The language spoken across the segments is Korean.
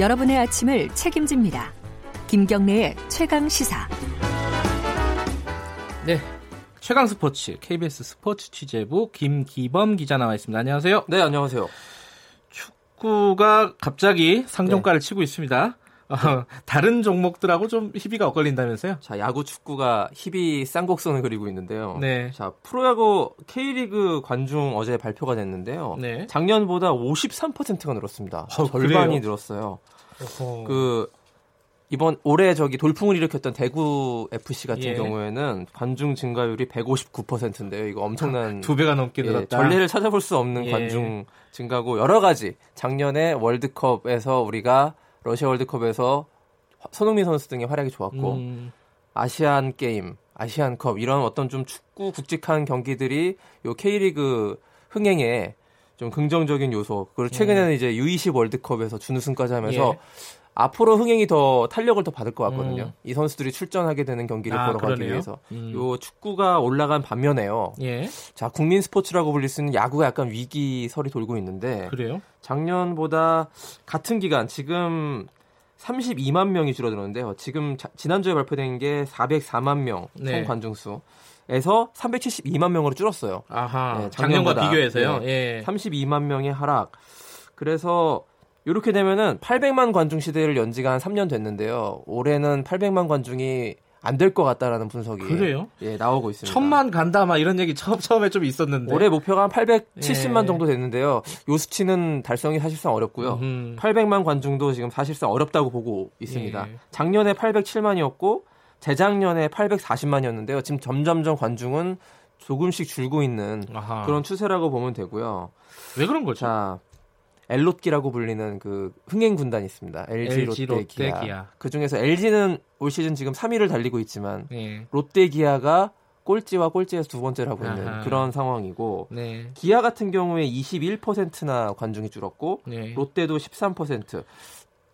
여러분의 아침을 책임집니다. 김경래의 최강 시사. 네. 최강 스포츠 KBS 스포츠 취재부 김기범 기자 나와 있습니다. 안녕하세요. 네, 안녕하세요. 축구가 갑자기 상종가를 네. 치고 있습니다. 어, 다른 종목들하고 좀 희비가 엇갈린다면서요? 자, 야구 축구가 희비 쌍곡선을 그리고 있는데요. 네. 자, 프로야구 K리그 관중 어제 발표가 됐는데요. 네. 작년보다 53%가 늘었습니다. 어, 절반이 그래요? 늘었어요. 어허. 그 이번 올해 저기 돌풍을 일으켰던 대구 FC 같은 예. 경우에는 관중 증가율이 159%인데요. 이거 엄청난 두 배가 넘게 예, 늘었다. 예, 전례를 찾아볼 수 없는 예. 관중 증가고 여러 가지 작년에 월드컵에서 우리가 러시아 월드컵에서 손흥민 선수 등의 활약이 좋았고 음. 아시안 게임, 아시안컵 이런 어떤 좀 축구 굵직한 경기들이 요 K리그 흥행에 좀 긍정적인 요소. 그리고 최근에는 음. 이제 U20 월드컵에서 준우승까지 하면서 예. 앞으로 흥행이 더 탄력을 더 받을 것 같거든요. 음. 이 선수들이 출전하게 되는 경기를 아, 보러 가기 그러네요. 위해서. 음. 요 축구가 올라간 반면에요. 예. 자, 국민 스포츠라고 불릴 수 있는 야구가 약간 위기설이 돌고 있는데 그래요? 작년보다 같은 기간 지금 32만 명이 줄어들었는데요. 지금 자, 지난주에 발표된 게 404만 명 네. 총 관중 수. 에서 372만 명으로 줄었어요. 아하. 네, 작년과 비교해서요. 네, 예. 32만 명의 하락. 그래서 이렇게 되면은 800만 관중 시대를 연지가 한 3년 됐는데요. 올해는 800만 관중이 안 될 것 같다라는 분석이 그래요? 예, 나오고 있습니다. 천만 간다 막 이런 얘기 처음 처음에 좀 있었는데 올해 목표가 한 870만 예. 정도 됐는데요. 요 수치는 달성이 사실상 어렵고요. 음흠. 800만 관중도 지금 사실상 어렵다고 보고 있습니다. 예. 작년에 807만이었고 재작년에 840만이었는데요. 지금 점점점 관중은 조금씩 줄고 있는 아하. 그런 추세라고 보면 되고요. 왜 그런 거죠? 자, 엘롯기라고 불리는 그 흥행 군단이 있습니다. LG, LG 롯데, 기아. 기아. 그 중에서 LG는 올 시즌 지금 3위를 달리고 있지만 네. 롯데 기아가 꼴찌와 꼴찌에서 두 번째를 하고 있는 아하. 그런 상황이고 네. 기아 같은 경우에 21%나 관중이 줄었고 네. 롯데도 13%.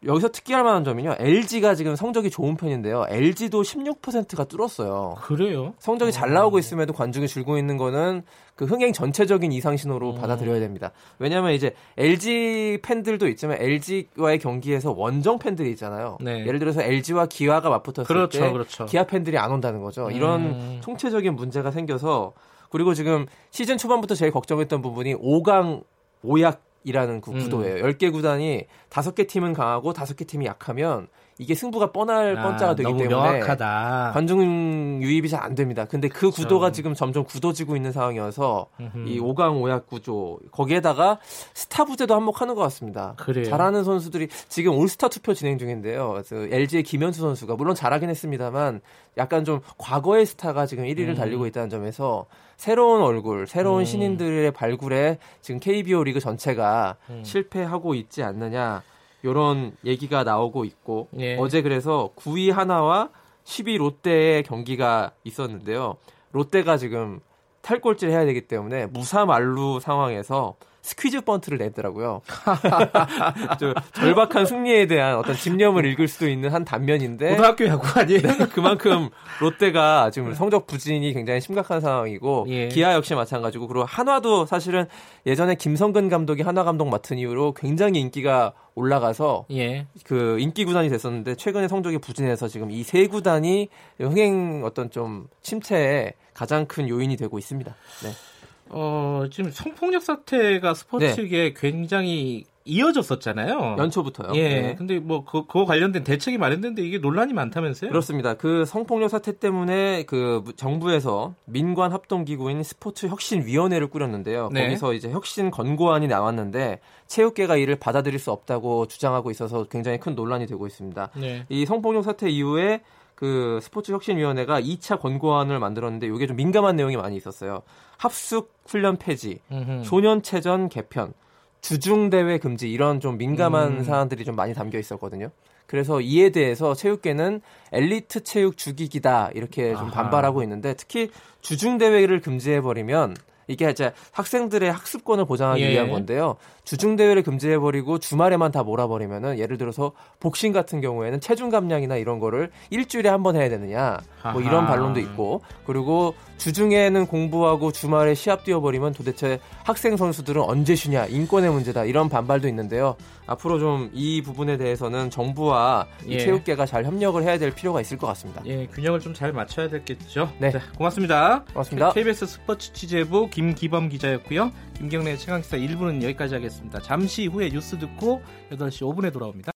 여기서 특기할 만한 점은요. LG가 지금 성적이 좋은 편인데요. LG도 16%가 뚫었어요. 그래요? 성적이 잘 나오고 있음에도 관중이 줄고 있는 거는 그 흥행 전체적인 이상 신호로 음. 받아들여야 됩니다. 왜냐하면 이제 LG 팬들도 있지만 LG와의 경기에서 원정 팬들이 있잖아요. 네. 예를 들어서 LG와 기아가 맞붙었을 그렇죠, 때 그렇죠. 기아 팬들이 안 온다는 거죠. 이런 음. 총체적인 문제가 생겨서 그리고 지금 시즌 초반부터 제일 걱정했던 부분이 5강 오약 이라는 그 구도예요. 음. 10개 구단이 5개 팀은 강하고 5개 팀이 약하면 이게 승부가 뻔할 아, 뻔짜가 되기 때문에 명확하다. 관중 유입이 잘 안 됩니다. 근데 그 그렇죠. 구도가 지금 점점 굳어지고 있는 상황이어서 음흠. 이 5강 5약 구조 거기에다가 스타 부재도 한몫하는 것 같습니다. 그래요. 잘하는 선수들이 지금 올스타 투표 진행 중인데요. LG의 김현수 선수가 물론 잘하긴 했습니다만 약간 좀 과거의 스타가 지금 1위를 음. 달리고 있다는 점에서 새로운 얼굴, 새로운 음. 신인들의 발굴에 지금 KBO 리그 전체가 음. 실패하고 있지 않느냐. 이런 얘기가 나오고 있고 예. 어제 그래서 9위 하나와 10위 롯데의 경기가 있었는데요. 롯데가 지금 탈골질 해야 되기 때문에 무사말루 상황에서 스퀴즈 번트를 내더라고요. 절박한 승리에 대한 어떤 집념을 읽을 수도 있는 한 단면인데 고등학교 야구 아니에요? 네, 그만큼 롯데가 지금 성적 부진이 굉장히 심각한 상황이고 예. 기아 역시 마찬가지고 그리고 한화도 사실은 예전에 김성근 감독이 한화 감독 맡은 이후로 굉장히 인기가 올라가서 예. 그 인기 구단이 됐었는데 최근에 성적이 부진해서 지금 이 세 구단이 흥행 어떤 좀 침체에 가장 큰 요인이 되고 있습니다. 네. 어, 지금 성폭력 사태가 스포츠계 네. 굉장히 이어졌었잖아요. 연초부터요. 예. 네. 근데 뭐 그, 그거 관련된 대책이 마련됐는데 이게 논란이 많다면서요? 그렇습니다. 그 성폭력 사태 때문에 그 정부에서 민관 합동 기구인 스포츠 혁신 위원회를 꾸렸는데요. 네. 거기서 이제 혁신 권고안이 나왔는데 체육계가 이를 받아들일 수 없다고 주장하고 있어서 굉장히 큰 논란이 되고 있습니다. 네. 이 성폭력 사태 이후에 그 스포츠 혁신위원회가 2차 권고안을 만들었는데 이게 좀 민감한 내용이 많이 있었어요. 합숙 훈련 폐지, 소년체전 개편, 주중 대회 금지 이런 좀 민감한 음. 사안들이 좀 많이 담겨 있었거든요. 그래서 이에 대해서 체육계는 엘리트 체육 죽이기다 이렇게 좀 아하. 반발하고 있는데 특히 주중 대회를 금지해 버리면 이게 이제 학생들의 학습권을 보장하기 예. 위한 건데요. 주중 대회를 금지해 버리고 주말에만 다 몰아버리면은 예를 들어서 복싱 같은 경우에는 체중 감량이나 이런 거를 일주일에 한 번 해야 되느냐 뭐 이런 반론도 있고 그리고 주중에는 공부하고 주말에 시합 뛰어버리면 도대체 학생 선수들은 언제 쉬냐 인권의 문제다 이런 반발도 있는데요. 앞으로 좀 이 부분에 대해서는 정부와 예. 체육계가 잘 협력을 해야 될 필요가 있을 것 같습니다. 예, 균형을 좀 잘 맞춰야 되겠죠. 네, 자, 고맙습니다. 고맙습니다. KBS 스포츠 취재부 김기범 기자였고요. 김경래 최강기사 1부는 여기까지 하겠습니다. 잠시 후에 뉴스 듣고 8시 5분에 돌아옵니다.